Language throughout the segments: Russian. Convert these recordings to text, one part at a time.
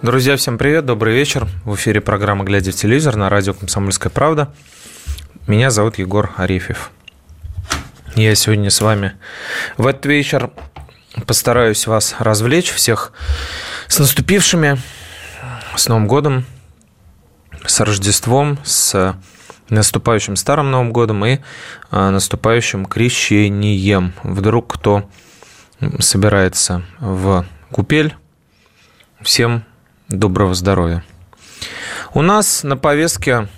Друзья, всем привет, добрый вечер. В эфире программа «Глядя в телевизор» на радио «Комсомольская правда». Меня зовут Егор Арефьев. Я сегодня с вами в этот вечер постараюсь вас развлечь всех с наступившими, с Новым годом, с Рождеством, с наступающим Старым Новым годом и а, наступающим крещением. Вдруг кто собирается в купель, всем доброго здоровья. У нас на повестке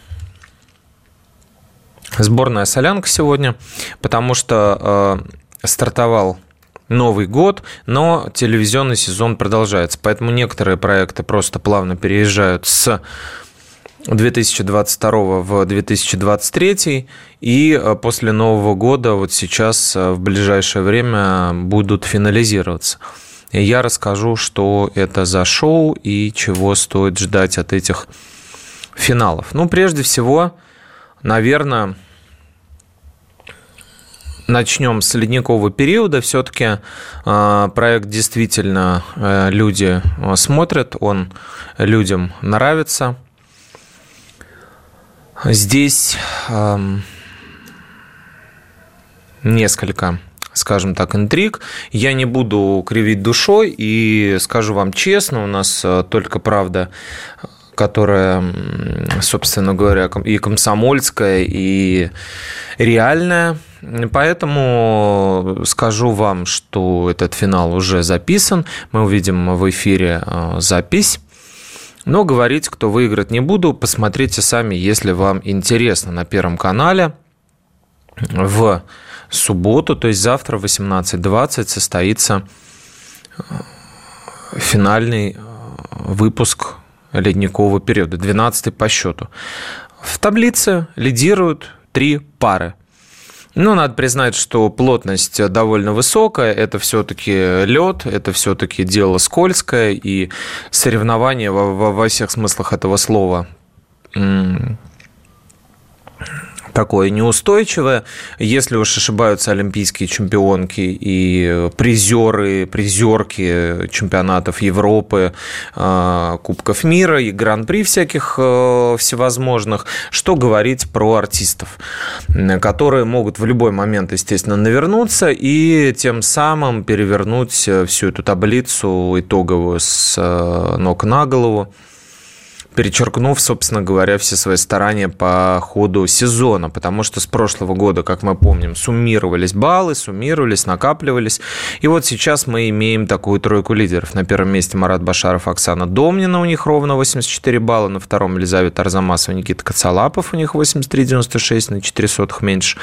сборная солянка сегодня, потому что э, стартовал Новый год, но телевизионный сезон продолжается. Поэтому некоторые проекты просто плавно переезжают с 2022 в 2023 и э, после Нового года вот сейчас э, в ближайшее время будут финализироваться. Я расскажу, что это за шоу и чего стоит ждать от этих финалов. Ну, прежде всего, наверное, начнем с ледникового периода. Все-таки э, проект действительно люди смотрят, он людям нравится – Здесь несколько скажем так, интриг. Я не буду кривить душой и скажу вам честно, у нас э, только правда которая, собственно говоря, и комсомольская, и реальная. Поэтому скажу вам, что этот финал уже записан. Мы увидим в эфире э, запись. Но говорить, кто выиграет, не буду. Посмотрите сами, если вам интересно на Первом канале. В субботу, то есть завтра в 18.20 состоится э, финальный э, выпуск ледникового периода, 12 по счету. В таблице лидируют три пары. Ну, надо признать, что плотность довольно высокая. Это все-таки лед, это все-таки дело скользкое, и соревнования во, во, во всех смыслах этого слова такое неустойчивое. Если уж ошибаются олимпийские чемпионки и призеры, призерки чемпионатов Европы, а, Кубков мира и гран-при всяких э, всевозможных, что говорить про артистов, которые могут в любой момент, естественно, навернуться и тем самым перевернуть всю эту таблицу итоговую с э, ног на голову перечеркнув, собственно говоря, все свои старания по ходу сезона, потому что с прошлого года, как мы помним, суммировались баллы, суммировались, накапливались, и вот сейчас мы имеем такую тройку лидеров. На первом месте Марат Башаров, Оксана Домнина, у них ровно 84 балла, на втором Елизавета Арзамасова, Никита Кацалапов, у них 83,96, на 4 сотых меньше.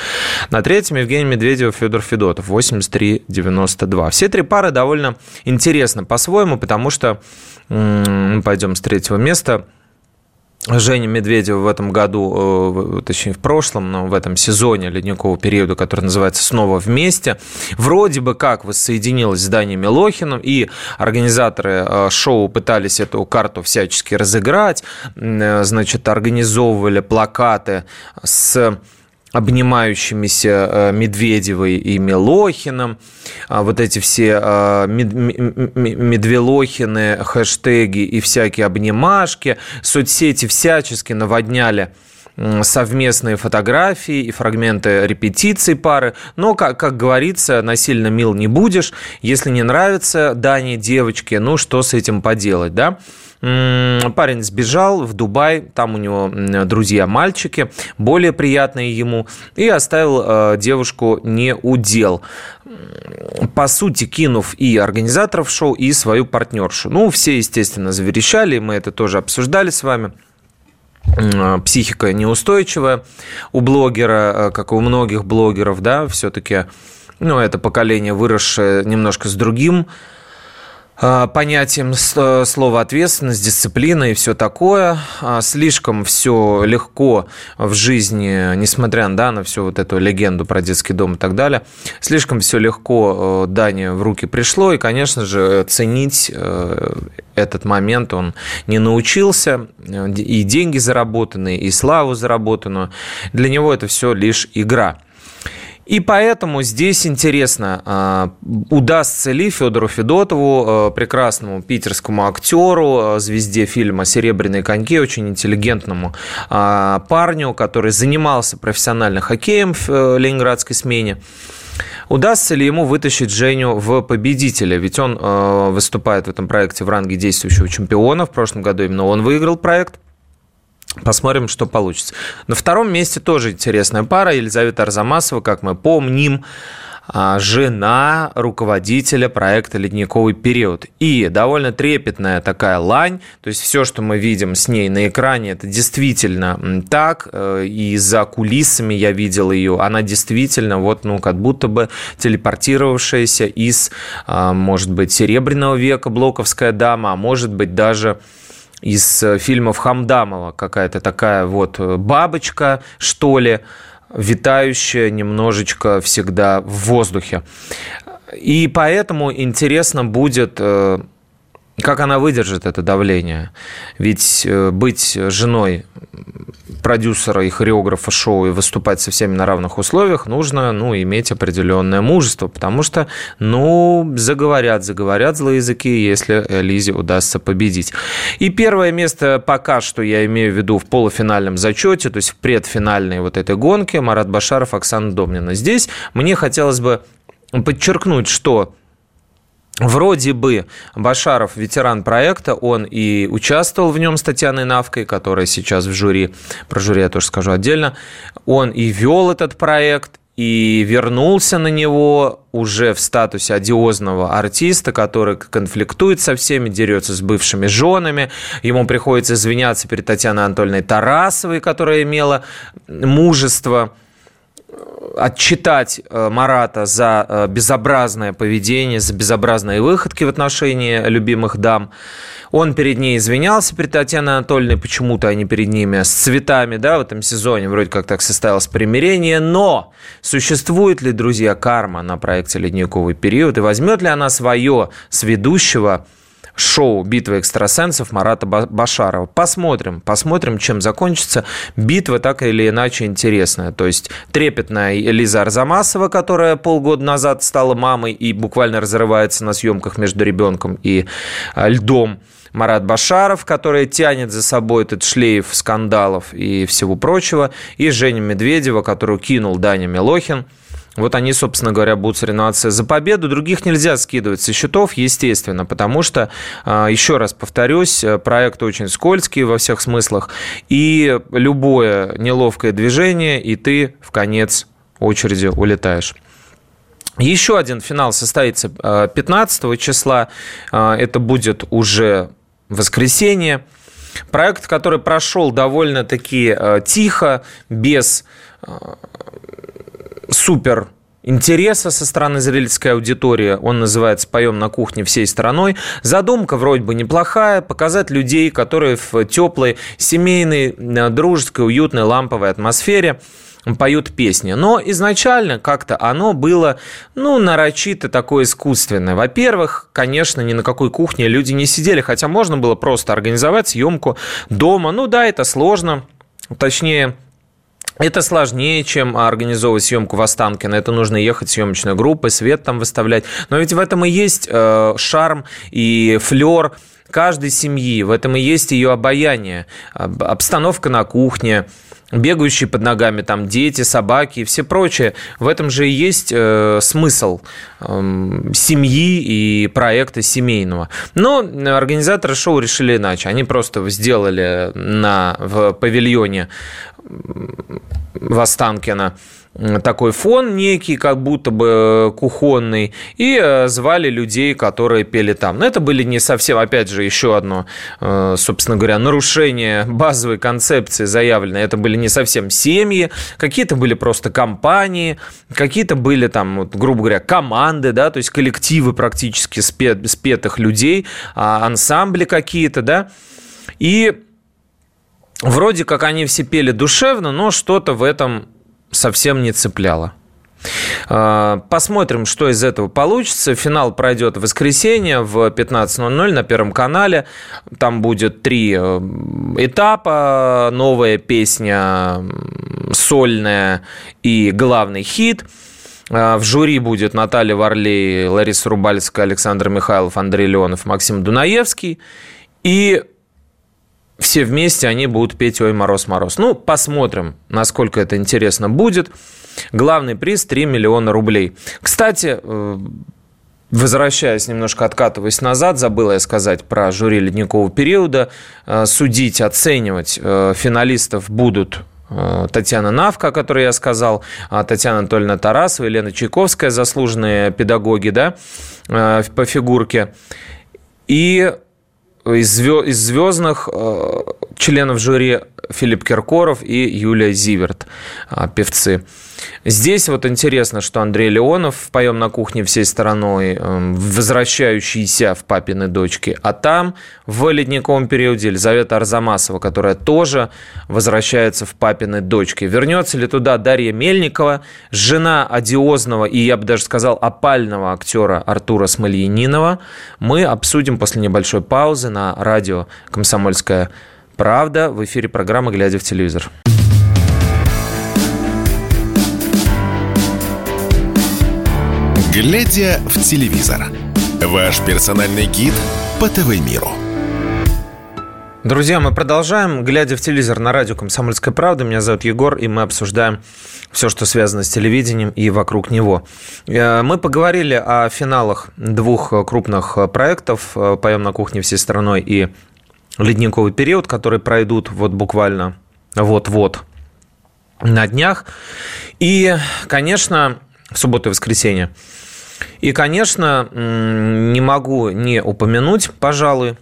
На третьем Евгений Медведев, Федор Федотов, 83,92. Все три пары довольно интересны по-своему, потому что пойдем с третьего места – Женя Медведева в этом году, э, точнее в прошлом, но в этом сезоне ледникового периода, который называется «Снова вместе», вроде бы как воссоединилась с Даней Милохиным, и организаторы э, шоу пытались эту карту всячески разыграть, э, значит, организовывали плакаты с обнимающимися э, Медведевой и Милохиным, а вот эти все э, Медвелохины, хэштеги и всякие обнимашки, соцсети всячески наводняли совместные фотографии и фрагменты репетиций пары. Но, как, как говорится, насильно мил не будешь. Если не нравится Дане, девочке, ну что с этим поделать, да? Парень сбежал в Дубай, там у него друзья-мальчики, более приятные ему, и оставил э, девушку не удел. По сути, кинув и организаторов шоу, и свою партнершу. Ну, все, естественно, заверещали, мы это тоже обсуждали с вами психика неустойчивая у блогера, э, как и у многих блогеров, да, все-таки, ну, это поколение, выросшее немножко с другим понятием слова ответственность, дисциплина и все такое. А, слишком все легко в жизни, несмотря да, на всю вот эту легенду про детский дом и так далее, слишком все легко э, Дане в руки пришло. И, конечно же, ценить э, этот момент он не научился. И деньги заработанные, и славу заработанную. Для него это все лишь игра. И поэтому здесь интересно, а, удастся ли Федору Федотову, а, прекрасному питерскому актеру, а, звезде фильма «Серебряные коньки», очень интеллигентному парню, который занимался профессионально хоккеем в э, ленинградской смене, Удастся ли ему вытащить Женю в победителя? Ведь он выступает в этом проекте в ранге действующего чемпиона. В прошлом году именно он выиграл проект. Посмотрим, что получится. На втором месте тоже интересная пара. Елизавета Арзамасова, как мы помним, а, жена руководителя проекта «Ледниковый период». И довольно трепетная такая лань, то есть все, что мы видим с ней на экране, это действительно так, э, и за кулисами я видел ее, она действительно вот, ну, как будто бы телепортировавшаяся из, а, может быть, Серебряного века, Блоковская дама, а может быть, даже из э, фильмов Хамдамова какая-то такая вот э, бабочка, что ли, витающая немножечко всегда в воздухе. И поэтому интересно будет э, как она выдержит это давление? Ведь э, быть женой продюсера и хореографа шоу и выступать со всеми на равных условиях нужно ну, иметь определенное мужество, потому что, ну, заговорят, заговорят злые языки, если Лизе удастся победить. И первое место пока что я имею в виду в полуфинальном зачете, то есть в предфинальной вот этой гонке Марат Башаров, Оксана Домнина. Здесь мне хотелось бы подчеркнуть, что Вроде бы Башаров ветеран проекта, он и участвовал в нем с Татьяной Навкой, которая сейчас в жюри, про жюри я тоже скажу отдельно, он и вел этот проект, и вернулся на него уже в статусе одиозного артиста, который конфликтует со всеми, дерется с бывшими женами. Ему приходится извиняться перед Татьяной Анатольевной Тарасовой, которая имела мужество отчитать э, Марата за э, безобразное поведение, за безобразные выходки в отношении любимых дам. Он перед ней извинялся, перед Татьяной Анатольевной, почему-то они перед ними с цветами, да, в этом сезоне, вроде как так состоялось примирение, но существует ли, друзья, карма на проекте «Ледниковый период» и возьмет ли она свое с ведущего шоу «Битва экстрасенсов» Марата Башарова. Посмотрим, посмотрим, чем закончится. Битва так или иначе интересная. То есть трепетная Лиза Арзамасова, которая полгода назад стала мамой и буквально разрывается на съемках между ребенком и а, льдом. Марат Башаров, который тянет за собой этот шлейф скандалов и всего прочего, и Женя Медведева, которую кинул Даня Милохин – вот они, собственно говоря, будут соревноваться за победу. Других нельзя скидывать со счетов, естественно, потому что, а, еще раз повторюсь, проект очень скользкий во всех смыслах. И любое неловкое движение, и ты в конец очереди улетаешь. Еще один финал состоится 15 а, числа. А, это будет уже воскресенье. Проект, который прошел довольно-таки тихо, без супер интереса со стороны зрительской аудитории. Он называется «Поем на кухне всей страной». Задумка вроде бы неплохая. Показать людей, которые в теплой, семейной, э, дружеской, уютной, ламповой атмосфере поют песни. Но изначально как-то оно было, ну, нарочито такое искусственное. Во-первых, конечно, ни на какой кухне люди не сидели, хотя можно было просто организовать съемку дома. Ну да, это сложно. Точнее, это сложнее, чем организовывать съемку в Останкино. Это нужно ехать съемочной группой, свет там выставлять. Но ведь в этом и есть э, шарм и флер каждой семьи. В этом и есть ее обаяние. Обстановка на кухне, бегающие под ногами там дети, собаки и все прочее. В этом же и есть э, смысл э, семьи и проекта семейного. Но организаторы шоу решили иначе. Они просто сделали на, в павильоне в Останкино такой фон некий, как будто бы кухонный, и э, звали людей, которые пели там. Но это были не совсем, опять же, еще одно, э, собственно говоря, нарушение базовой концепции заявленной. Это были не совсем семьи, какие-то были просто компании, какие-то были там, вот, грубо говоря, команды, да, то есть коллективы практически спет, спетых людей, а, ансамбли какие-то, да, и вроде как они все пели душевно, но что-то в этом совсем не цепляло. А, посмотрим, что из этого получится. Финал пройдет в воскресенье в 15.00 на Первом канале. Там будет три э, этапа. Новая песня, сольная и главный хит. А, в жюри будет Наталья Варлей, Лариса Рубальская, Александр Михайлов, Андрей Леонов, Максим Дунаевский. И все вместе они будут петь «Ой, мороз, мороз». Ну, посмотрим, насколько это интересно будет. Главный приз – 3 миллиона рублей. Кстати, э, Возвращаясь, немножко откатываясь назад, забыла я сказать про жюри ледникового периода. Э, судить, оценивать э, финалистов будут Татьяна Навка, о которой я сказал, а Татьяна Анатольевна Тарасова, Елена Чайковская, заслуженные педагоги да, по фигурке. И из, звезд, из звездных э, членов жюри Филипп Киркоров и Юлия Зиверт, э, певцы. Здесь вот интересно, что Андрей Леонов «Поем на кухне всей стороной», эм, возвращающийся в «Папины дочки», а там в ледниковом периоде Елизавета Арзамасова, которая тоже возвращается в «Папины дочки». Вернется ли туда Дарья Мельникова, жена одиозного и, я бы даже сказал, опального актера Артура Смольянинова, мы обсудим после небольшой паузы на радио «Комсомольская правда» в эфире программы «Глядя в телевизор». Глядя в телевизор. Ваш персональный гид по ТВ-миру. Друзья, мы продолжаем. Глядя в телевизор на радио «Комсомольская правда», меня зовут Егор, и мы обсуждаем все, что связано с телевидением и вокруг него. Э, мы поговорили о финалах двух крупных проектов «Поем на кухне всей страной» и «Ледниковый период», которые пройдут вот буквально вот-вот на днях. И, конечно, в субботу и воскресенье – и, конечно, не могу не упомянуть, пожалуй,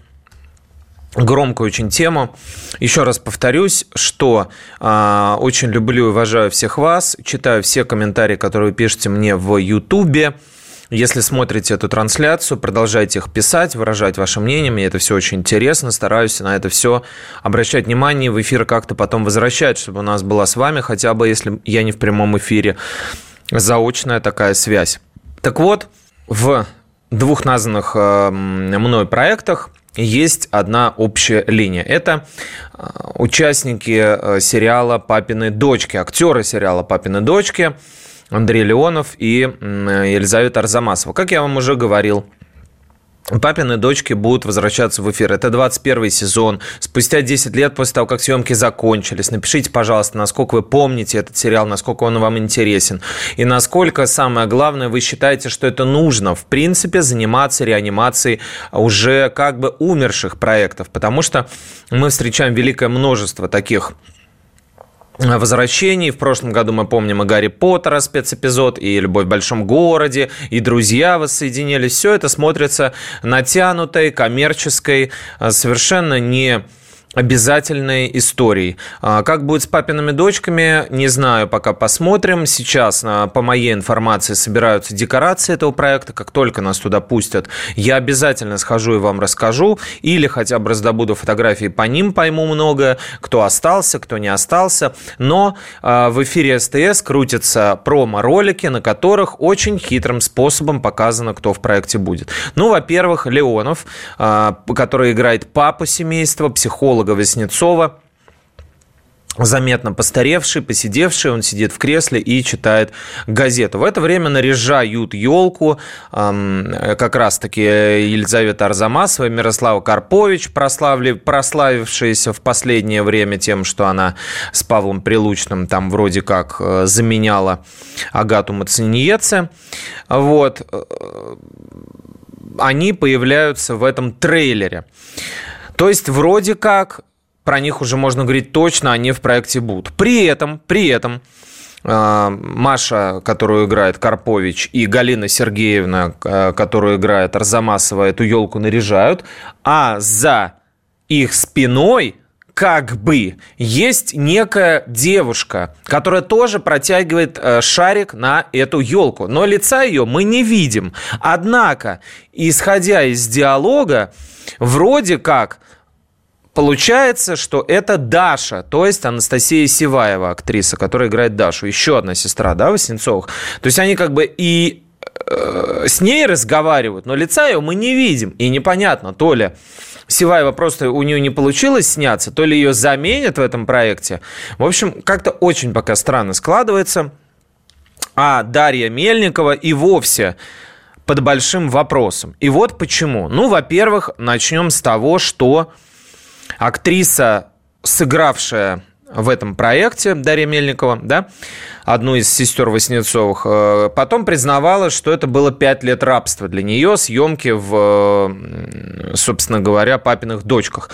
громкую очень тему. Еще раз повторюсь, что э, очень люблю и уважаю всех вас, читаю все комментарии, которые вы пишете мне в Ютубе. Если смотрите эту трансляцию, продолжайте их писать, выражать ваше мнение. Мне это все очень интересно. Стараюсь на это все обращать внимание, в эфир как-то потом возвращать, чтобы у нас была с вами, хотя бы если я не в прямом эфире, заочная такая связь. Так вот, в двух названных э, мной проектах есть одна общая линия. Это э, участники э, сериала «Папины дочки», актеры сериала «Папины дочки», Андрей Леонов и Елизавета Арзамасова. Как я вам уже говорил, Папины дочки будут возвращаться в эфир. Это 21 сезон. Спустя 10 лет после того, как съемки закончились. Напишите, пожалуйста, насколько вы помните этот сериал, насколько он вам интересен. И насколько, самое главное, вы считаете, что это нужно, в принципе, заниматься реанимацией уже как бы умерших проектов. Потому что мы встречаем великое множество таких возвращений. В прошлом году мы помним и Гарри Поттера спецэпизод, и «Любовь в большом городе», и «Друзья» воссоединились. Все это смотрится натянутой, коммерческой, совершенно не обязательной историей. А, как будет с папиными дочками, не знаю, пока посмотрим. Сейчас, а, по моей информации, собираются декорации этого проекта. Как только нас туда пустят, я обязательно схожу и вам расскажу. Или хотя бы раздобуду фотографии по ним, пойму много, кто остался, кто не остался. Но а, в эфире СТС крутятся промо-ролики, на которых очень хитрым способом показано, кто в проекте будет. Ну, во-первых, Леонов, который играет папу семейства, психолог психолога Васнецова, заметно постаревший, посидевший, он сидит в кресле и читает газету. В это время наряжают елку как раз-таки Елизавета Арзамасова, Мирослава Карпович, прославли, прославившаяся в последнее время тем, что она с Павлом Прилучным там вроде как э, заменяла Агату Мациньеце. Вот. Э, они появляются в этом трейлере. То есть вроде как про них уже можно говорить точно, они в проекте будут. При этом, при этом э, Маша, которую играет Карпович, и Галина Сергеевна, э, которую играет Арзамасова, эту елку наряжают, а за их спиной как бы есть некая девушка, которая тоже протягивает э, шарик на эту елку, но лица ее мы не видим. Однако, исходя из диалога, вроде как Получается, что это Даша, то есть Анастасия Сиваева, актриса, которая играет Дашу, еще одна сестра, да, Васнецовых. То есть они как бы и э, с ней разговаривают, но лица ее мы не видим. И непонятно, то ли Сиваева просто у нее не получилось сняться, то ли ее заменят в этом проекте. В общем, как-то очень пока странно складывается. А Дарья Мельникова и вовсе под большим вопросом. И вот почему. Ну, во-первых, начнем с того, что актриса, сыгравшая в этом проекте Дарья Мельникова, да, одну из сестер Васнецовых, э, потом признавала, что это было пять лет рабства для нее, съемки в, собственно говоря, папиных дочках.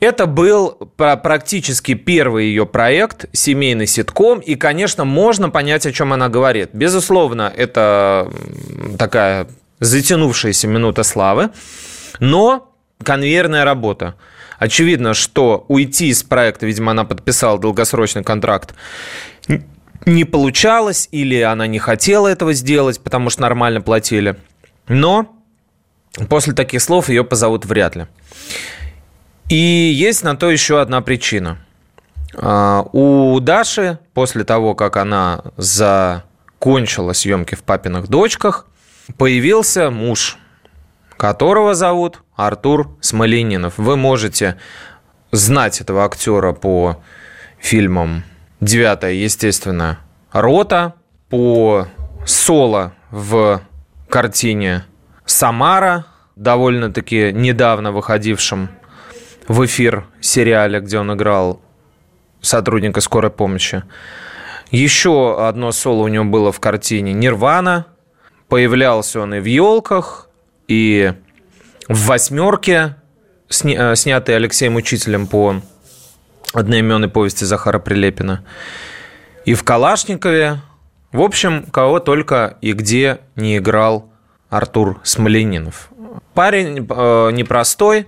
Это был практически первый ее проект, семейный ситком, и, конечно, можно понять, о чем она говорит. Безусловно, это такая затянувшаяся минута славы, но конвейерная работа – Очевидно, что уйти из проекта, видимо, она подписала долгосрочный контракт, не получалось, или она не хотела этого сделать, потому что нормально платили. Но после таких слов ее позовут вряд ли. И есть на то еще одна причина. А, у Даши, после того, как она закончила съемки в «Папиных дочках», появился муж, которого зовут Артур Смоленинов. Вы можете знать этого актера по фильмам «Девятая, естественно, рота», по соло в картине «Самара», довольно-таки недавно выходившем в эфир сериале, где он играл сотрудника скорой помощи. Еще одно соло у него было в картине «Нирвана». Появлялся он и в «Елках», и в «Восьмерке», сня, э, снятой Алексеем Учителем по одноименной повести Захара Прилепина, и в «Калашникове». В общем, кого только и где не играл Артур Смоленинов. Парень э, непростой,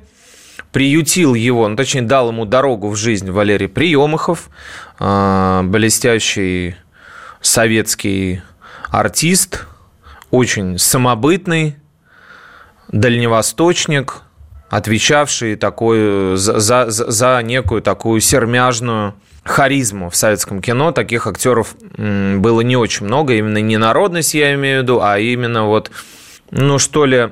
приютил его, ну, точнее, дал ему дорогу в жизнь Валерий Приемыхов, э, блестящий советский артист, очень самобытный, дальневосточник, отвечавший такой, за, за, за некую такую сермяжную харизму в советском кино. Таких актеров было не очень много. Именно не народность, я имею в виду, а именно вот, ну что ли,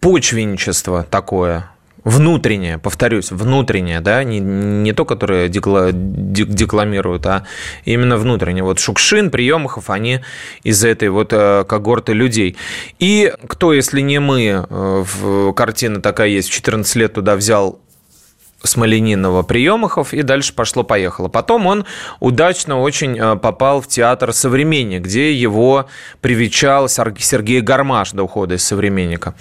почвенничество такое внутреннее, повторюсь, внутреннее, да, не, не то, которое декла, декламируют, а именно внутреннее. Вот Шукшин, Приемахов, они из этой вот э, когорты людей. И кто, если не мы, э, картина такая есть, в 14 лет туда взял Смоленинова Приемахов, и дальше пошло-поехало. Потом он удачно очень э, попал в театр «Современник», где его привечал Сергей Гармаш до ухода из «Современника».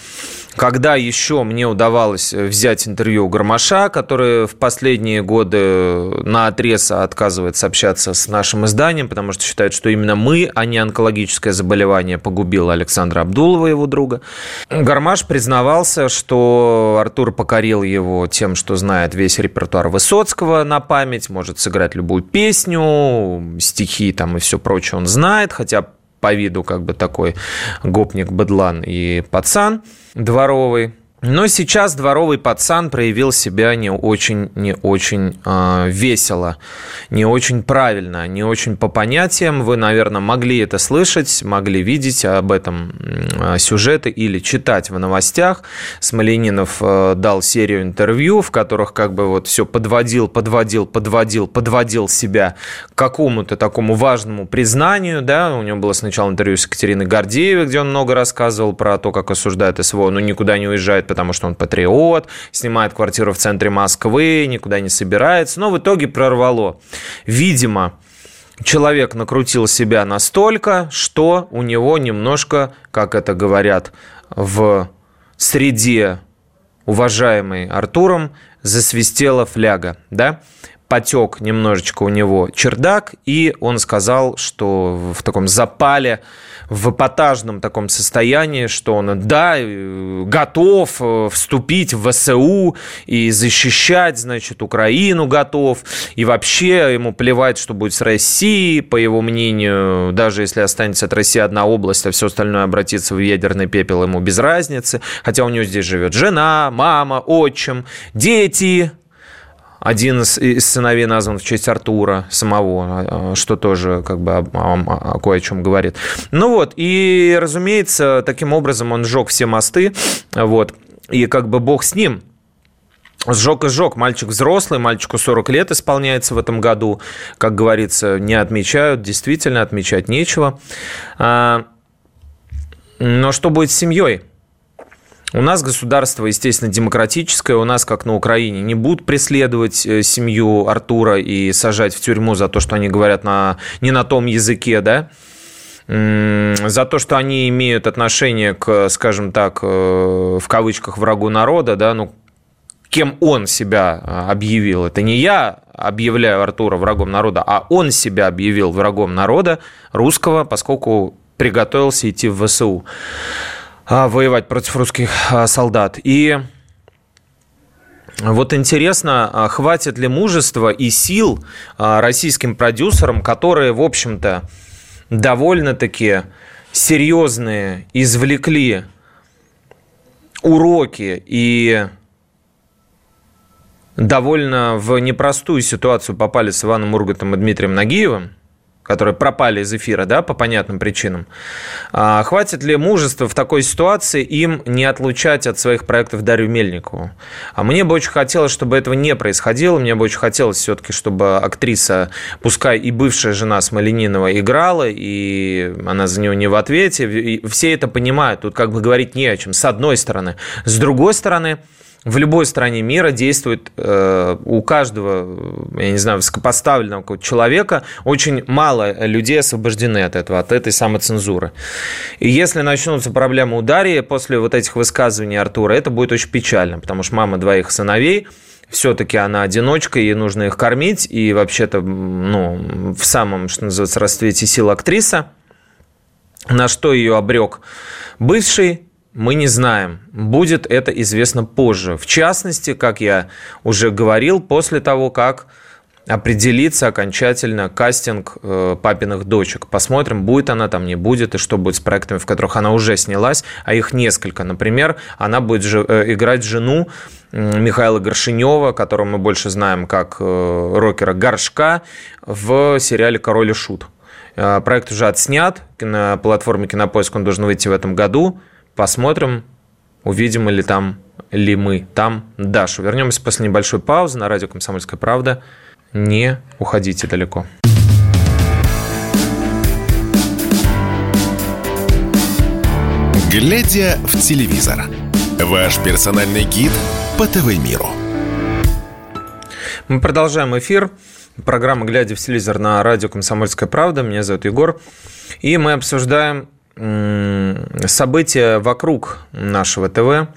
Когда еще мне удавалось взять интервью у Гармаша, который в последние годы на отрез отказывается общаться с нашим изданием, потому что считает, что именно мы, а не онкологическое заболевание, погубило Александра Абдулова, его друга. Гармаш признавался, что Артур покорил его тем, что знает весь репертуар Высоцкого на память, может сыграть любую песню, стихи там и все прочее он знает, хотя по виду как бы такой гопник, быдлан и пацан дворовый. Но сейчас дворовый пацан проявил себя не очень, не очень э, весело, не очень правильно, не очень по понятиям. Вы, наверное, могли это слышать, могли видеть об этом э, сюжеты или читать в новостях. Смоленинов э, дал серию интервью, в которых как бы вот все подводил, подводил, подводил, подводил себя к какому-то такому важному признанию. Да? У него было сначала интервью с Екатериной Гордеевой, где он много рассказывал про то, как осуждает СВО, но никуда не уезжает потому что он патриот, снимает квартиру в центре Москвы, никуда не собирается, но в итоге прорвало. Видимо, человек накрутил себя настолько, что у него немножко, как это говорят в среде уважаемой Артуром, засвистела фляга, да? потек немножечко у него чердак, и он сказал, что в таком запале в эпатажном таком состоянии, что он, да, готов э, вступить в ВСУ и защищать, значит, Украину готов, и вообще ему плевать, что будет с Россией, по его мнению, даже если останется от России одна область, а все остальное обратится в ядерный пепел, ему без разницы, хотя у него здесь живет жена, мама, отчим, дети, один из сыновей назван в честь Артура самого, а, что тоже как бы кое о чем говорит. Ну вот, и, разумеется, таким образом он сжег все мосты, вот, и как бы бог с ним, Сжег и сжег. Мальчик взрослый, мальчику 40 лет исполняется в этом году. Как говорится, не отмечают, действительно отмечать нечего. А, но что будет с семьей? У нас государство, естественно, демократическое. У нас, как на Украине, не будут преследовать э, семью Артура и сажать в тюрьму за то, что они говорят на, не на том языке, да? за то, что они имеют отношение к, скажем так, э, в кавычках, врагу народа, да, ну, кем он себя э, объявил. Это не я объявляю Артура врагом народа, а он себя объявил врагом народа русского, поскольку приготовился идти в ВСУ. А, воевать против русских а, солдат. И вот интересно, а, хватит ли мужества и сил российским продюсерам, которые, в общем-то, довольно-таки серьезные извлекли уроки и довольно в непростую ситуацию попали с Иваном Ургатом и Дмитрием Нагиевым, которые пропали из эфира, да, по понятным причинам. А хватит ли мужества в такой ситуации им не отлучать от своих проектов Дарью Мельникову? А мне бы очень хотелось, чтобы этого не происходило. Мне бы очень хотелось все-таки, чтобы актриса, пускай и бывшая жена Смоленинова, играла, и она за нее не в ответе. И все это понимают. Тут как бы говорить не о чем, с одной стороны. С другой стороны, в любой стране мира действует э, у каждого, я не знаю, высокопоставленного человека очень мало людей освобождены от этого, от этой самоцензуры. И если начнутся проблемы у Дарьи после вот этих высказываний Артура, это будет очень печально, потому что мама двоих сыновей, все-таки она одиночка, ей нужно их кормить, и вообще-то, ну, в самом, что называется, расцвете сил актриса, на что ее обрек бывший мы не знаем. Будет это известно позже. В частности, как я уже говорил, после того, как определится окончательно кастинг э, папиных дочек. Посмотрим, будет она там, не будет, и что будет с проектами, в которых она уже снялась, а их несколько. Например, она будет же, э, играть жену Михаила Горшинева, которого мы больше знаем как э, рокера Горшка, в сериале «Король и Шут». Проект уже отснят на платформе Кинопоиск, он должен выйти в этом году. Посмотрим, увидим ли там ли мы там Дашу. Вернемся после небольшой паузы на радио «Комсомольская правда». Не уходите далеко. Глядя в телевизор. Ваш персональный гид по ТВ-миру. Мы продолжаем эфир. Программа «Глядя в телевизор» на радио «Комсомольская правда». Меня зовут Егор. И мы обсуждаем события вокруг нашего ТВ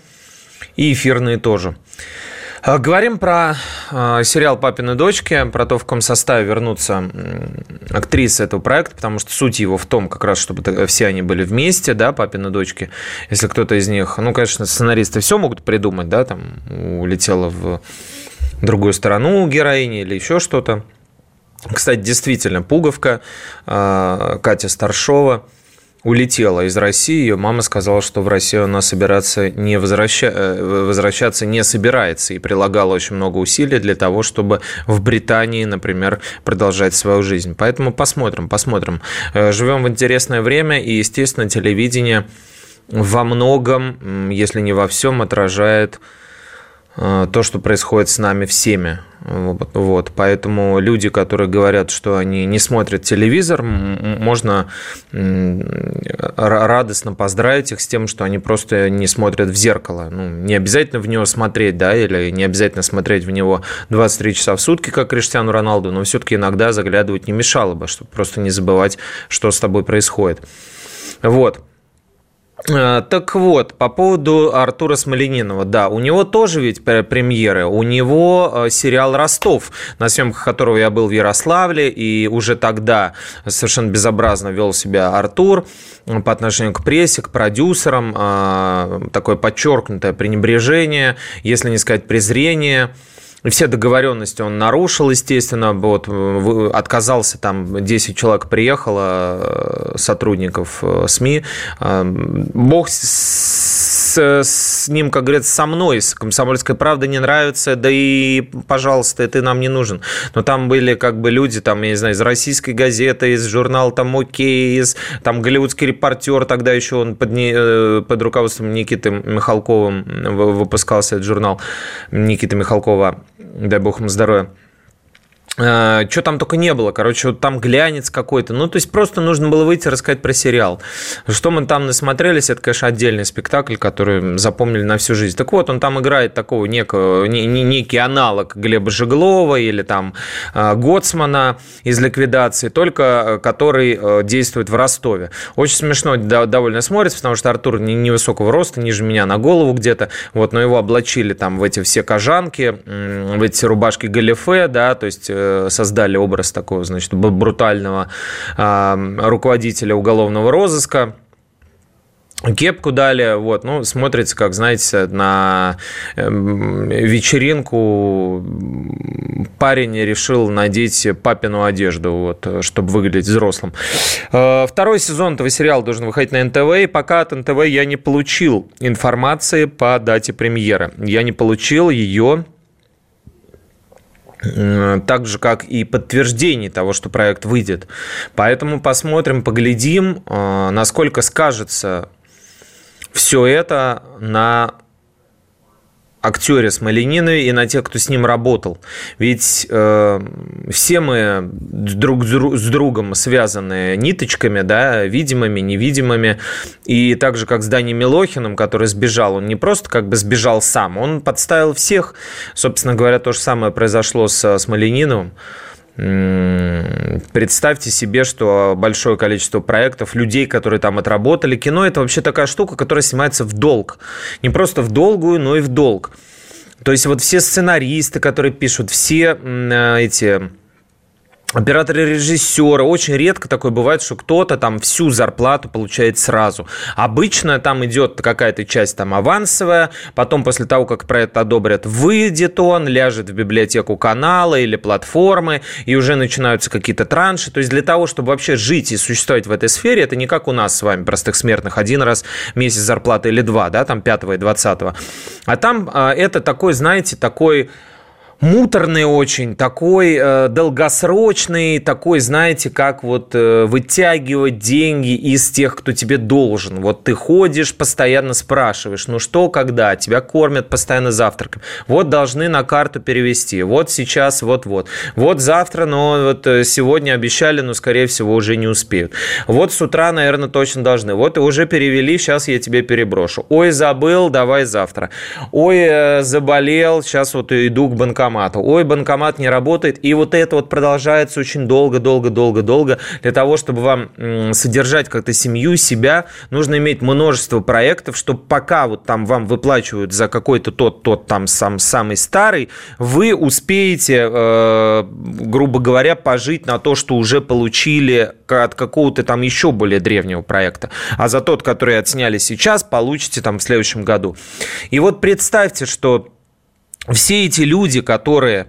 и эфирные тоже. А, говорим про а, сериал «Папины дочки», про то, в каком составе вернутся актрисы этого проекта, потому что суть его в том, как раз, чтобы все они были вместе, да, «Папины дочки». Если кто-то из них, ну, конечно, сценаристы все могут придумать, да, там улетела в другую сторону героини или еще что-то. Кстати, действительно, пуговка а, Катя Старшова – улетела из России. Ее мама сказала, что в Россию она собираться не возвраща... Э, возвращаться не собирается и прилагала очень много усилий для того, чтобы в Британии, например, продолжать свою жизнь. Поэтому посмотрим, посмотрим. Э, живем в интересное время, и, естественно, телевидение во многом, если не во всем, отражает то, что происходит с нами всеми. Вот. Поэтому люди, которые говорят, что они не смотрят телевизор, можно радостно поздравить их с тем, что они просто не смотрят в зеркало. Ну, не обязательно в него смотреть, да, или не обязательно смотреть в него 23 часа в сутки, как Криштиану Роналду, но все-таки иногда заглядывать не мешало бы, чтобы просто не забывать, что с тобой происходит. Вот. Э, так вот, по поводу Артура Смоленинова, да, у него тоже ведь премьеры, у него э, сериал «Ростов», на съемках которого я был в Ярославле, и уже тогда совершенно безобразно вел себя Артур по отношению к прессе, к продюсерам, э, такое подчеркнутое пренебрежение, если не сказать презрение – все договоренности он нарушил, естественно. Вот, отказался, там 10 человек приехало, э, сотрудников э, СМИ. Э, бог с, с ним, как говорится, со мной, с «Комсомольской правдой» не нравится, да и, пожалуйста, ты нам не нужен. Но там были как бы люди, там, я не знаю, из российской газеты, из журнала там «Окей», из там голливудский репортер, тогда еще он под, не, под руководством Никиты Михалковым выпускался этот журнал Никиты Михалкова дай бог ему здоровья. А, что там только не было, короче, вот там глянец какой-то. Ну, то есть просто нужно было выйти рассказать про сериал. Что мы там насмотрелись, это, конечно, отдельный спектакль, который запомнили на всю жизнь. Так вот, он там играет такого некого, не, не, некий аналог Глеба Жеглова или там а, Гоцмана из «Ликвидации», только а, который действует в Ростове. Очень смешно довольно смотрится, потому что Артур невысокого роста, ниже меня на голову где-то, вот, но его облачили там в эти все кожанки, в эти рубашки галифе, да, то есть э, создали образ такого, значит, брутального руководителя уголовного розыска кепку дали, вот, ну, смотрится, как, знаете, на эм, вечеринку парень решил надеть папину одежду, вот, чтобы выглядеть взрослым. Э, второй сезон этого сериала должен выходить на НТВ, и пока от НТВ я не получил информации по дате премьеры. Я не получил ее так же, как и подтверждение того, что проект выйдет. Поэтому посмотрим, поглядим, э, насколько скажется все это на актере Смоленинове и на тех, кто с ним работал. Ведь э, все мы друг с другом связаны ниточками, да, видимыми, невидимыми. И так же, как с Даней Милохиным, который сбежал, он не просто как бы сбежал сам, он подставил всех. Собственно говоря, то же самое произошло с Смолениновым. Представьте себе, что большое количество проектов, людей, которые там отработали. Кино – это вообще такая штука, которая снимается в долг. Не просто в долгую, но и в долг. То есть вот все сценаристы, которые пишут, все э, эти операторы режиссера. Очень редко такое бывает, что кто-то там всю зарплату получает сразу. Обычно там идет какая-то часть там авансовая, потом после того, как проект одобрят, выйдет он, ляжет в библиотеку канала или платформы, и уже начинаются какие-то транши. То есть для того, чтобы вообще жить и существовать в этой сфере, это не как у нас с вами, простых смертных, один раз месяц зарплаты или два, да, там 5 и 20. А там а, это такой, знаете, такой муторный очень, такой э, долгосрочный, такой, знаете, как вот э, вытягивать деньги из тех, кто тебе должен. Вот ты ходишь, постоянно спрашиваешь, ну что, когда, тебя кормят постоянно завтраком. Вот должны на карту перевести, вот сейчас, вот-вот. Вот завтра, но вот э, сегодня обещали, но, скорее всего, уже не успеют. Вот с утра, наверное, точно должны. Вот уже перевели, сейчас я тебе переброшу. Ой, забыл, давай завтра. Ой, э, заболел, сейчас вот иду к банкомату банкомату. Ой, банкомат не работает. И вот это вот продолжается очень долго, долго, долго, долго. Для того, чтобы вам содержать как-то семью, себя, нужно иметь множество проектов, чтобы пока вот там вам выплачивают за какой-то тот, тот там сам, самый старый, вы успеете, э, грубо говоря, пожить на то, что уже получили от какого-то там еще более древнего проекта. А за тот, который отсняли сейчас, получите там в следующем году. И вот представьте, что все эти люди, которые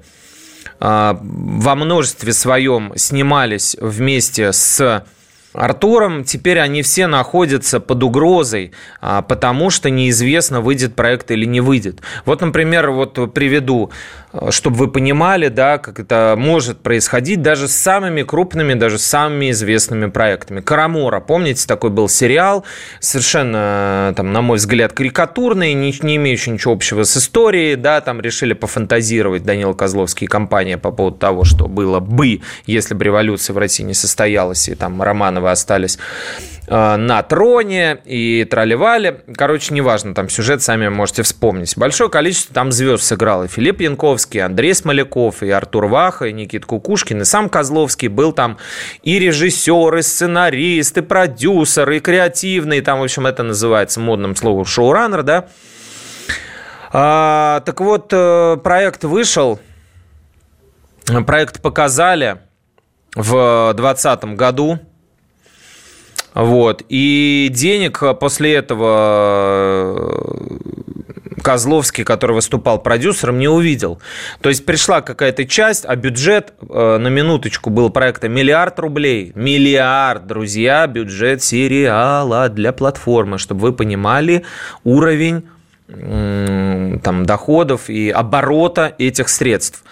а, во множестве своем снимались вместе с Артуром, теперь они все находятся под угрозой, а, потому что неизвестно, выйдет проект или не выйдет. Вот, например, вот приведу чтобы вы понимали, да, как это может происходить даже с самыми крупными, даже с самыми известными проектами. Карамора, помните, такой был сериал, совершенно, там, на мой взгляд, карикатурный, не, не имеющий ничего общего с историей, да, там решили пофантазировать Данила Козловский и компания по поводу того, что было бы, если бы революция в России не состоялась, и там Романовы остались э, на троне и тролливали. Короче, неважно, там сюжет сами можете вспомнить. Большое количество там звезд сыграл. И Филипп Янковский, и Андрей Смоляков, и Артур Ваха, и Никит Кукушкин, и сам Козловский. Был там и режиссер, и сценарист, и продюсер, и креативный. Там, в общем, это называется модным словом шоураннер, да. А, так вот, э, проект вышел, проект показали в 2020 году. Вот. И денег после этого э, Козловский, который выступал продюсером, не увидел. То есть пришла какая-то часть, а бюджет э, на минуточку был проекта миллиард рублей. Миллиард, друзья, бюджет сериала для платформы, чтобы вы понимали уровень там, доходов и оборота этих средств.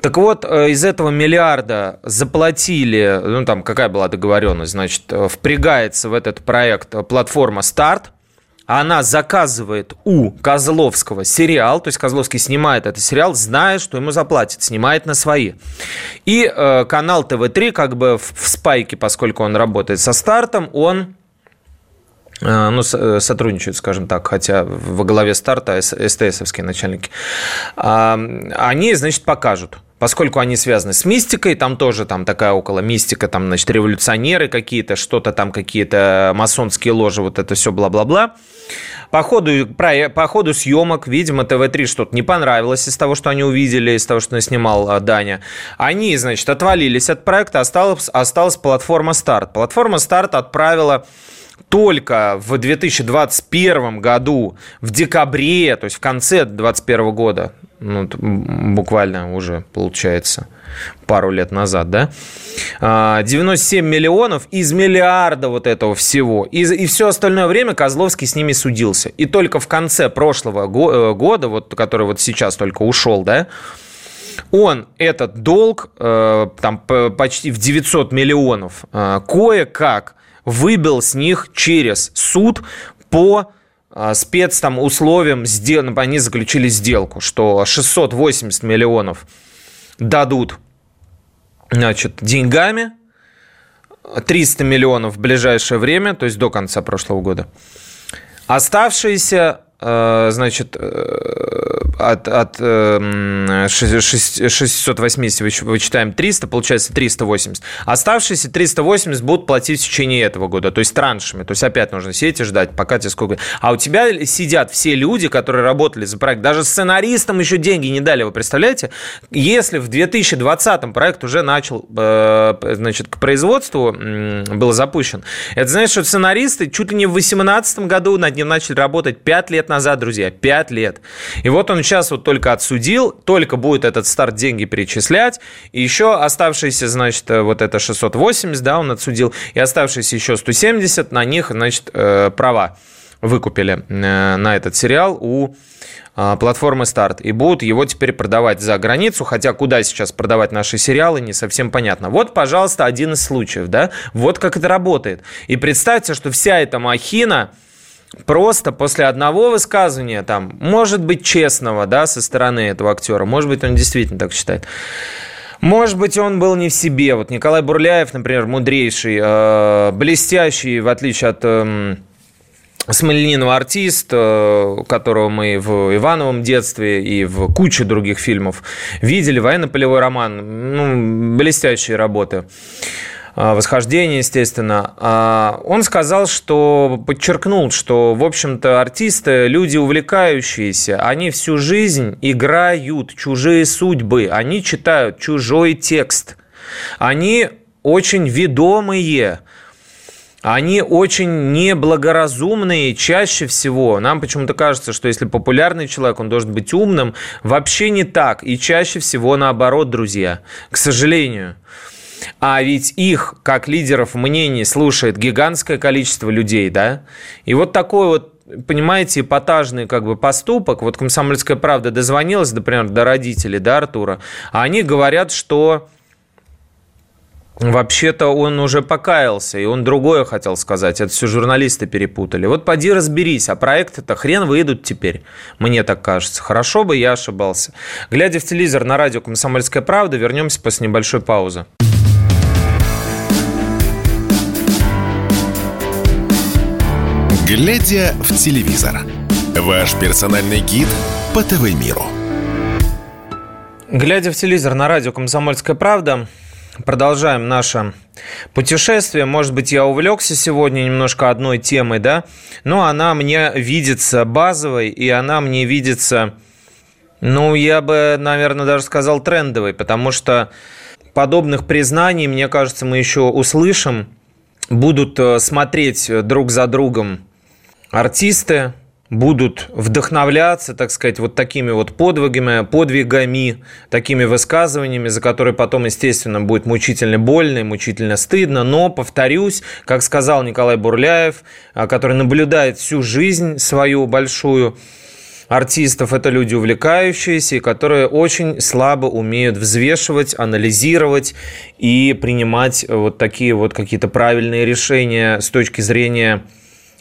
Так вот, э, из этого миллиарда заплатили, ну там какая была договоренность, значит, э, впрягается в этот проект платформа «Старт», она заказывает у Козловского сериал, то есть Козловский снимает этот сериал, зная, что ему заплатят, снимает на свои. И э, канал ТВ-3 как бы в, в спайке, поскольку он работает со стартом, он э, ну, э, сотрудничают, скажем так, хотя во главе старта СТСовские начальники, они, значит, покажут поскольку они связаны с мистикой, там тоже там такая около мистика, там, значит, революционеры какие-то, что-то там, какие-то масонские ложи, вот это все бла-бла-бла. По ходу, по ходу съемок, видимо, ТВ-3 что-то не понравилось из того, что они увидели, из того, что снимал а, Даня. Они, значит, отвалились от проекта, осталась, осталась платформа «Старт». Платформа «Старт» отправила только в 2021 году, в декабре, то есть в конце 2021 года, ну, буквально уже получается пару лет назад, да, 97 а, миллионов из миллиарда вот этого всего. И, и все остальное время Козловский с ними судился. И только в конце прошлого э, года, вот, который вот сейчас только ушел, да, он этот долг э, там почти в 900 миллионов э, кое-как выбил с них через суд по спец там условиям, они заключили сделку, что 680 миллионов дадут значит, деньгами, 300 миллионов в ближайшее время, то есть до конца прошлого года. Оставшиеся значит, э, от, от 680 эм, вычитаем 300, получается 380. Оставшиеся 380 будут платить в течение этого года, то есть траншами. То есть опять нужно сидеть и ждать, пока тебе сколько... А у тебя сидят все люди, которые работали за проект, даже сценаристам еще деньги не дали, вы представляете? Если в 2020 проект уже начал, э, значит, к производству был запущен, это значит, что сценаристы чуть ли не в 2018 году над ним начали работать 5 лет назад, друзья, 5 лет. И вот он сейчас вот только отсудил, только будет этот старт деньги перечислять, и еще оставшиеся, значит, э, вот это 680, да, он отсудил, и оставшиеся еще 170, на них, значит, э, права выкупили э, на этот сериал у платформы «Старт». И будут его теперь продавать за границу, хотя куда сейчас продавать наши сериалы, не совсем понятно. Вот, пожалуйста, один из случаев, да, вот как это работает. И представьте, что вся эта махина просто после одного высказывания, там, может быть, честного, да, со стороны этого актера, может быть, он действительно так считает, может быть, он был не в себе. Вот Николай Бурляев, например, мудрейший, э, блестящий, в отличие от... Э, Смольянинова артист, которого мы в Ивановом детстве и в куче других фильмов видели. Военно-полевой роман. Ну, блестящие работы. А, восхождение, естественно, а, он сказал, что подчеркнул, что, в общем-то, артисты, люди увлекающиеся, они всю жизнь играют чужие судьбы, они читают чужой текст, они очень ведомые, они очень неблагоразумные чаще всего. Нам почему-то кажется, что если популярный человек, он должен быть умным. Вообще не так. И чаще всего наоборот, друзья. К сожалению. А ведь их, как лидеров мнений, слушает гигантское количество людей, да? И вот такой вот понимаете, эпатажный как бы поступок. Вот «Комсомольская правда» дозвонилась, например, до родителей, да, Артура, а они говорят, что Вообще-то он уже покаялся, и он другое хотел сказать. Это все журналисты перепутали. Вот поди разберись, а проекты-то хрен выйдут теперь. Мне так кажется. Хорошо бы я ошибался. Глядя в телевизор на радио «Комсомольская правда», вернемся после небольшой паузы. Глядя в телевизор. Ваш персональный гид по ТВ-миру. Глядя в телевизор на радио «Комсомольская правда», продолжаем наше путешествие. Может быть, я увлекся сегодня немножко одной темой, да, но она мне видится базовой, и она мне видится, ну, я бы, наверное, даже сказал трендовой, потому что подобных признаний, мне кажется, мы еще услышим. Будут э, смотреть друг за другом артисты, будут вдохновляться, так сказать, вот такими вот подвигами, подвигами, такими высказываниями, за которые потом, естественно, будет мучительно больно и мучительно стыдно. Но, повторюсь, как сказал Николай Бурляев, а, который наблюдает всю жизнь свою большую, артистов это люди увлекающиеся, которые очень слабо умеют взвешивать, анализировать и принимать вот такие вот какие-то правильные решения с точки зрения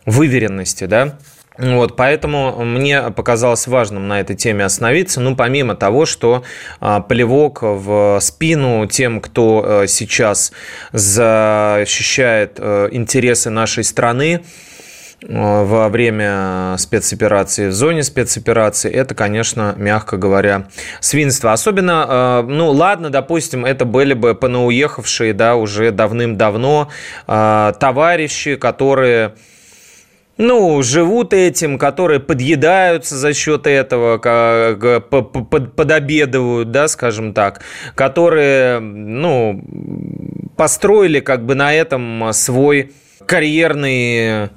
выверенности, да. Вот, поэтому мне показалось важным на этой теме остановиться. Ну, помимо того, что а, плевок в спину тем, кто а, сейчас защищает а, интересы нашей страны, во время спецоперации, в зоне спецоперации, это, конечно, мягко говоря, свинство. Особенно, ну ладно, допустим, это были бы понауехавшие, да, уже давным-давно товарищи, которые ну, живут этим, которые подъедаются за счет этого, подобедывают, да, скажем так, которые, ну, построили как бы на этом свой карьерный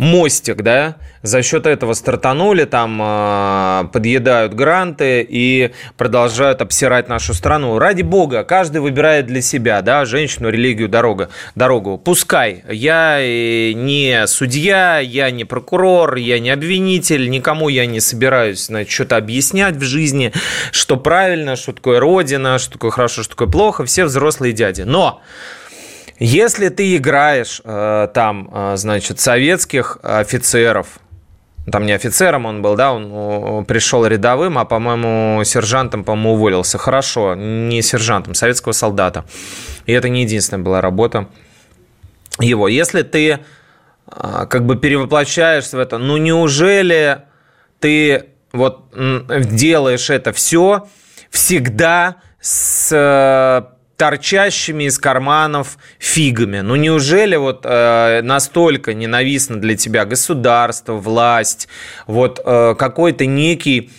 мостик, да, за счет этого стартанули, там э, подъедают гранты и продолжают обсирать нашу страну. Ради бога, каждый выбирает для себя, да, женщину, религию, дорога, дорогу. Пускай. Я не судья, я не прокурор, я не обвинитель, никому я не собираюсь, значит, что-то объяснять в жизни, что правильно, что такое родина, что такое хорошо, что такое плохо. Все взрослые дяди. Но если ты играешь э, там, э, значит, советских офицеров, там не офицером он был, да, он пришел рядовым, а, по-моему, сержантом, по-моему, уволился. Хорошо, не сержантом, советского солдата. И это не единственная была работа его. Если ты э, как бы перевоплощаешься в это, ну неужели ты вот делаешь это все всегда с торчащими из карманов фигами. Ну неужели вот э, настолько ненавистно для тебя государство, власть, вот э, какой-то некий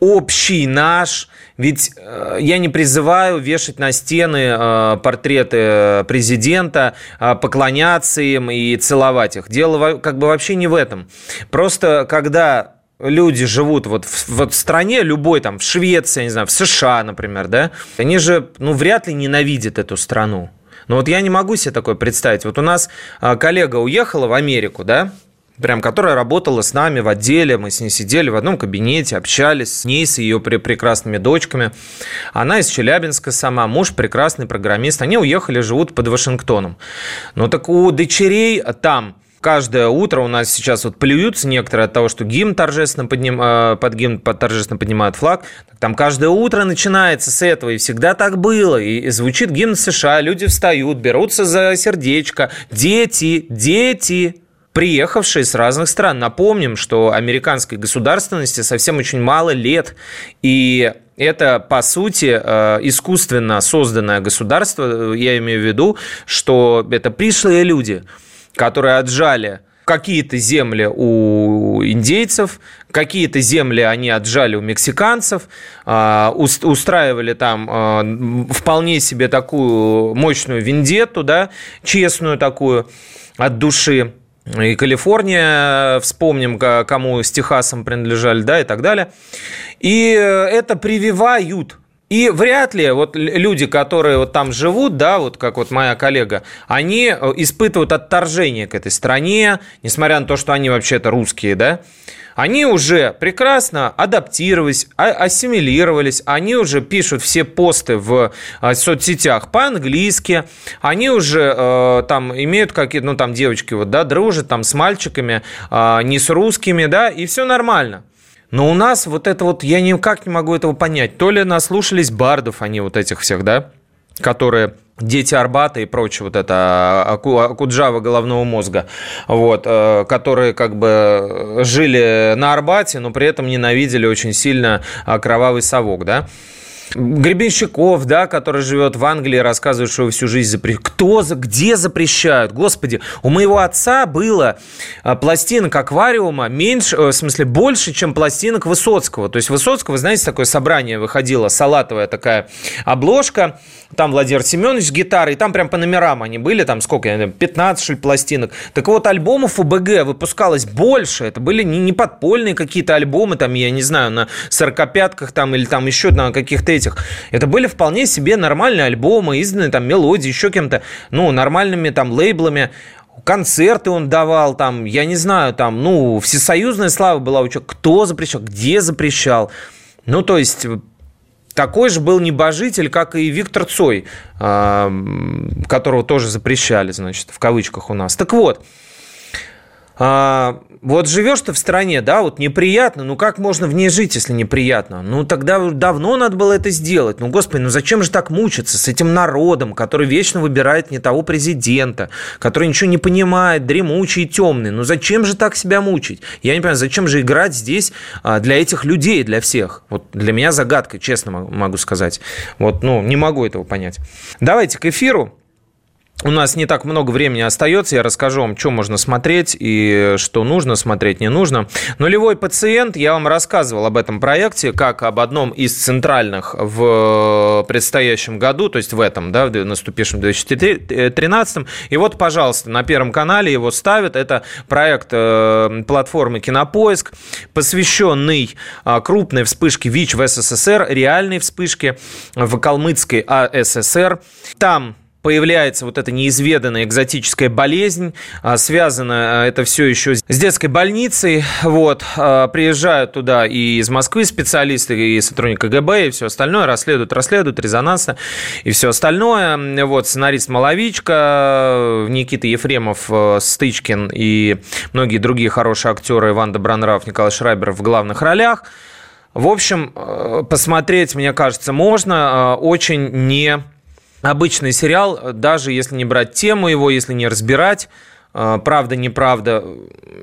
общий наш ведь э, я не призываю вешать на стены э, портреты президента, э, поклоняться им и целовать их. Дело как бы вообще не в этом. Просто когда люди живут вот в, вот в стране любой, там, в Швеции, не знаю, в США, например, да, они же, ну, вряд ли ненавидят эту страну. Но вот я не могу себе такое представить. Вот у нас а, коллега уехала в Америку, да, прям, которая работала с нами в отделе, мы с ней сидели в одном кабинете, общались с ней, с ее прекрасными дочками. Она из Челябинска сама, муж прекрасный программист. Они уехали, живут под Вашингтоном. Но так у дочерей там Каждое утро у нас сейчас вот плюются некоторые от того, что гимн торжественно подним, э, под гимн под торжественно поднимают флаг. Там каждое утро начинается с этого, и всегда так было. И звучит гимн США, люди встают, берутся за сердечко. Дети, дети, приехавшие с разных стран. Напомним, что американской государственности совсем очень мало лет, и это, по сути, э, искусственно созданное государство, я имею в виду, что это пришлые люди – которые отжали какие-то земли у индейцев, какие-то земли они отжали у мексиканцев, а, устраивали там а, вполне себе такую мощную вендетту, да, честную такую от души. И Калифорния, вспомним, кому с Техасом принадлежали, да, и так далее. И это прививают и вряд ли вот люди, которые вот там живут, да, вот как вот моя коллега, они э, испытывают отторжение к этой стране, несмотря на то, что они вообще-то русские, да, они уже прекрасно адаптировались, а, ассимилировались, они уже пишут все посты в э, соцсетях по-английски, они уже э, там имеют какие-то, ну там девочки вот, да, дружат там с мальчиками, э, не с русскими, да, и все нормально. Но у нас вот это вот, я никак не могу этого понять. То ли наслушались бардов они вот этих всех, да? которые дети Арбата и прочее, вот это Акуджава головного мозга, вот, э, которые как бы жили на Арбате, но при этом ненавидели очень сильно а, кровавый совок, да. Гребенщиков, да, который живет в Англии, рассказывает, что его всю жизнь запрещают. Кто, где запрещают? Господи, у моего отца было а, пластинок аквариума меньше, э, в смысле, больше, чем пластинок Высоцкого. То есть Высоцкого, знаете, такое собрание выходило, салатовая такая обложка, там Владимир Семенович с гитарой, там прям по номерам они были, там сколько, я 15, что пластинок. Так вот, альбомов у БГ выпускалось больше, это были не, не подпольные какие-то альбомы, там, я не знаю, на сорокопятках там или там еще на каких-то этих. Это были вполне себе нормальные альбомы, изданные там мелодии, еще кем-то, ну, нормальными там лейблами концерты он давал, там, я не знаю, там, ну, всесоюзная слава была у человека. Кто запрещал, где запрещал? Ну, то есть, такой же был небожитель, как и Виктор Цой, а, которого тоже запрещали, значит, в кавычках у нас. Так вот, а, вот живешь ты в стране, да, вот неприятно, ну как можно в ней жить, если неприятно? Ну тогда давно надо было это сделать. Ну, господи, ну зачем же так мучиться с этим народом, который вечно выбирает не того президента, который ничего не понимает, дремучий и темный? Ну зачем же так себя мучить? Я не понимаю, зачем же играть здесь а, для этих людей, для всех? Вот для меня загадка, честно могу сказать. Вот, ну, не могу этого понять. Давайте к эфиру. У нас не так много времени остается. Я расскажу вам, что можно смотреть и что нужно смотреть, не нужно. Нулевой пациент. Я вам рассказывал об этом проекте, как об одном из центральных в предстоящем году, то есть в этом, да, в наступившем 2013. И вот, пожалуйста, на Первом канале его ставят. Это проект э, платформы Кинопоиск, посвященный э, крупной вспышке ВИЧ в СССР, реальной вспышке в Калмыцкой АССР. Там появляется вот эта неизведанная экзотическая болезнь. А, связано а, это все еще с детской больницей. Вот. А, приезжают туда и из Москвы специалисты, и сотрудники КГБ, и все остальное. Расследуют, расследуют, резонансно и все остальное. Вот. Сценарист Маловичка, Никита Ефремов, Стычкин и многие другие хорошие актеры. Иван Добронравов, Николай Шрайбер в главных ролях. В общем, посмотреть, мне кажется, можно. Очень не обычный сериал, даже если не брать тему его, если не разбирать, э, правда, неправда,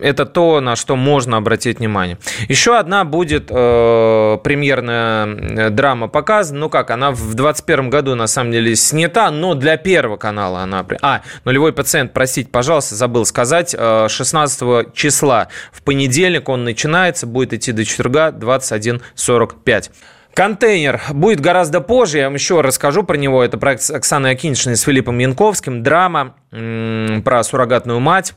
это то, на что можно обратить внимание. Еще одна будет э, премьерная э, драма показана. Ну как, она в 2021 году на самом деле снята, но для Первого канала она... А, нулевой пациент, простите, пожалуйста, забыл сказать, 16 э, числа в понедельник он начинается, будет идти до четверга 21.45. Контейнер будет гораздо позже, я вам еще расскажу про него. Это проект Оксаны Акиншиной с Филиппом Янковским. Драма про суррогатную мать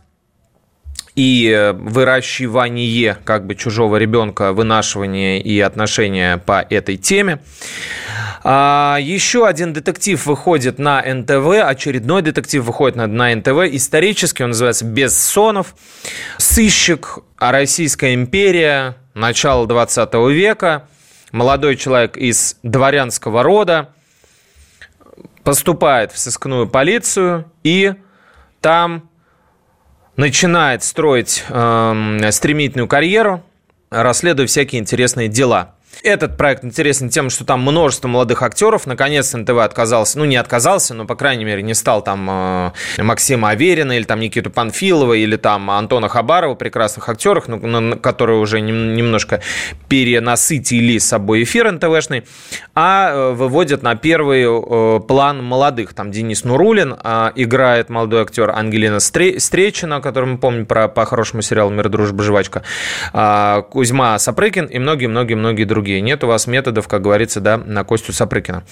и э, выращивание как бы чужого ребенка, вынашивание и отношения по этой теме. А, еще один детектив выходит на НТВ, очередной детектив выходит на, на НТВ, исторический, он называется «Бессонов». Сыщик, Российская империя, начало 20 века – молодой человек из дворянского рода поступает в сыскную полицию и там начинает строить э, стремительную карьеру, расследуя всякие интересные дела. Этот проект интересен тем, что там множество молодых актеров. Наконец НТВ отказался, ну не отказался, но, по крайней мере, не стал там э, Максима Аверина или там Никиту Панфилова или там Антона Хабарова, прекрасных актеров, ну, которые уже немножко перенасытили собой эфир НТВшный, а э, выводят на первый э, план молодых. Там Денис Нурулин э, играет молодой актер Ангелина Стречина, которую мы помним про, по хорошему сериалу «Мир, дружба, жвачка», э, Кузьма Сапрыкин и многие-многие-многие другие другие. Нет у вас методов, как говорится, да, на Костю Сапрыкина.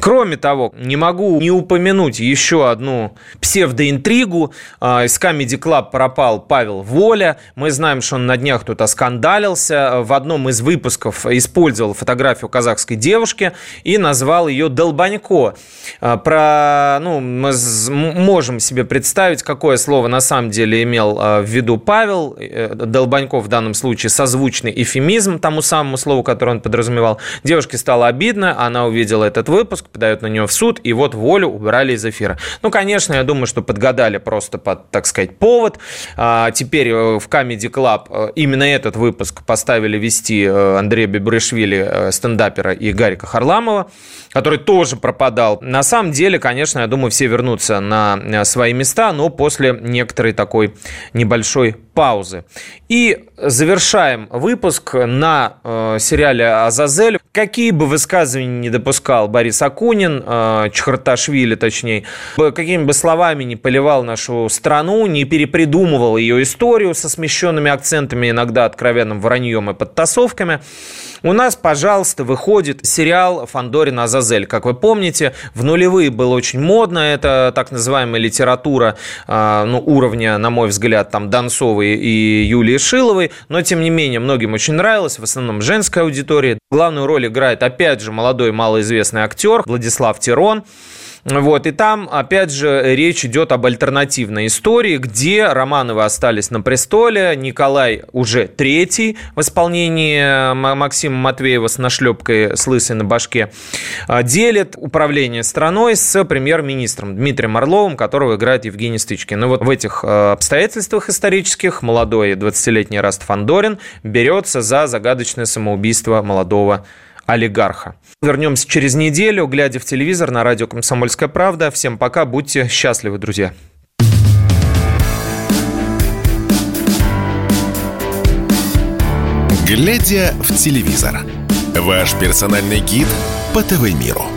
Кроме того, не могу не упомянуть еще одну псевдоинтригу. А, из Comedy Club пропал Павел Воля. Мы знаем, что он на днях тут оскандалился. В одном из выпусков использовал фотографию казахской девушки и назвал ее Долбанько. А, про, ну, мы можем себе представить, какое слово на самом деле имел а, в виду Павел. Э, Долбанько в данном случае созвучный эфемизм тому самому слову, которое который он подразумевал. Девушке стало обидно, она увидела этот выпуск, подает на нее в суд, и вот волю убрали из эфира. Ну, конечно, я думаю, что подгадали просто под, так сказать, повод. А, теперь э, в Comedy Club э, именно этот выпуск поставили вести э, Андрея Бебрышвили, стендапера, и Гарика Харламова, который тоже пропадал. На самом деле, конечно, я думаю, все вернутся на свои места, но после некоторой такой небольшой паузы. И завершаем выпуск на э, сериале «Азазель». Какие бы высказывания не допускал Борис Акунин, э, Чхарташвили точнее, какими бы словами не поливал нашу страну, не перепридумывал ее историю со смещенными акцентами, иногда откровенным враньем и подтасовками, у нас, пожалуйста, выходит сериал «Фандорин Азазель». Как вы помните, в нулевые было очень модно. Это так называемая литература э, ну, уровня, на мой взгляд, там Донцовой и Юлии Шиловой. Но, тем не менее, многим очень нравилось. В основном женской аудитории. Главную роль играет, опять же, молодой малоизвестный актер Владислав Тирон. Вот, и там, опять же, речь идет об альтернативной истории, где Романовы остались на престоле, Николай уже третий в исполнении Максима Матвеева с нашлепкой с лысой на башке, а, делит управление страной с премьер-министром Дмитрием Орловым, которого играет Евгений Стычкин. И вот в этих а, обстоятельствах исторических молодой 20-летний Раст Фандорин берется за загадочное самоубийство молодого олигарха. Вернемся через неделю, глядя в телевизор на радио «Комсомольская правда». Всем пока, будьте счастливы, друзья. Глядя в телевизор. Ваш персональный гид по ТВ-миру.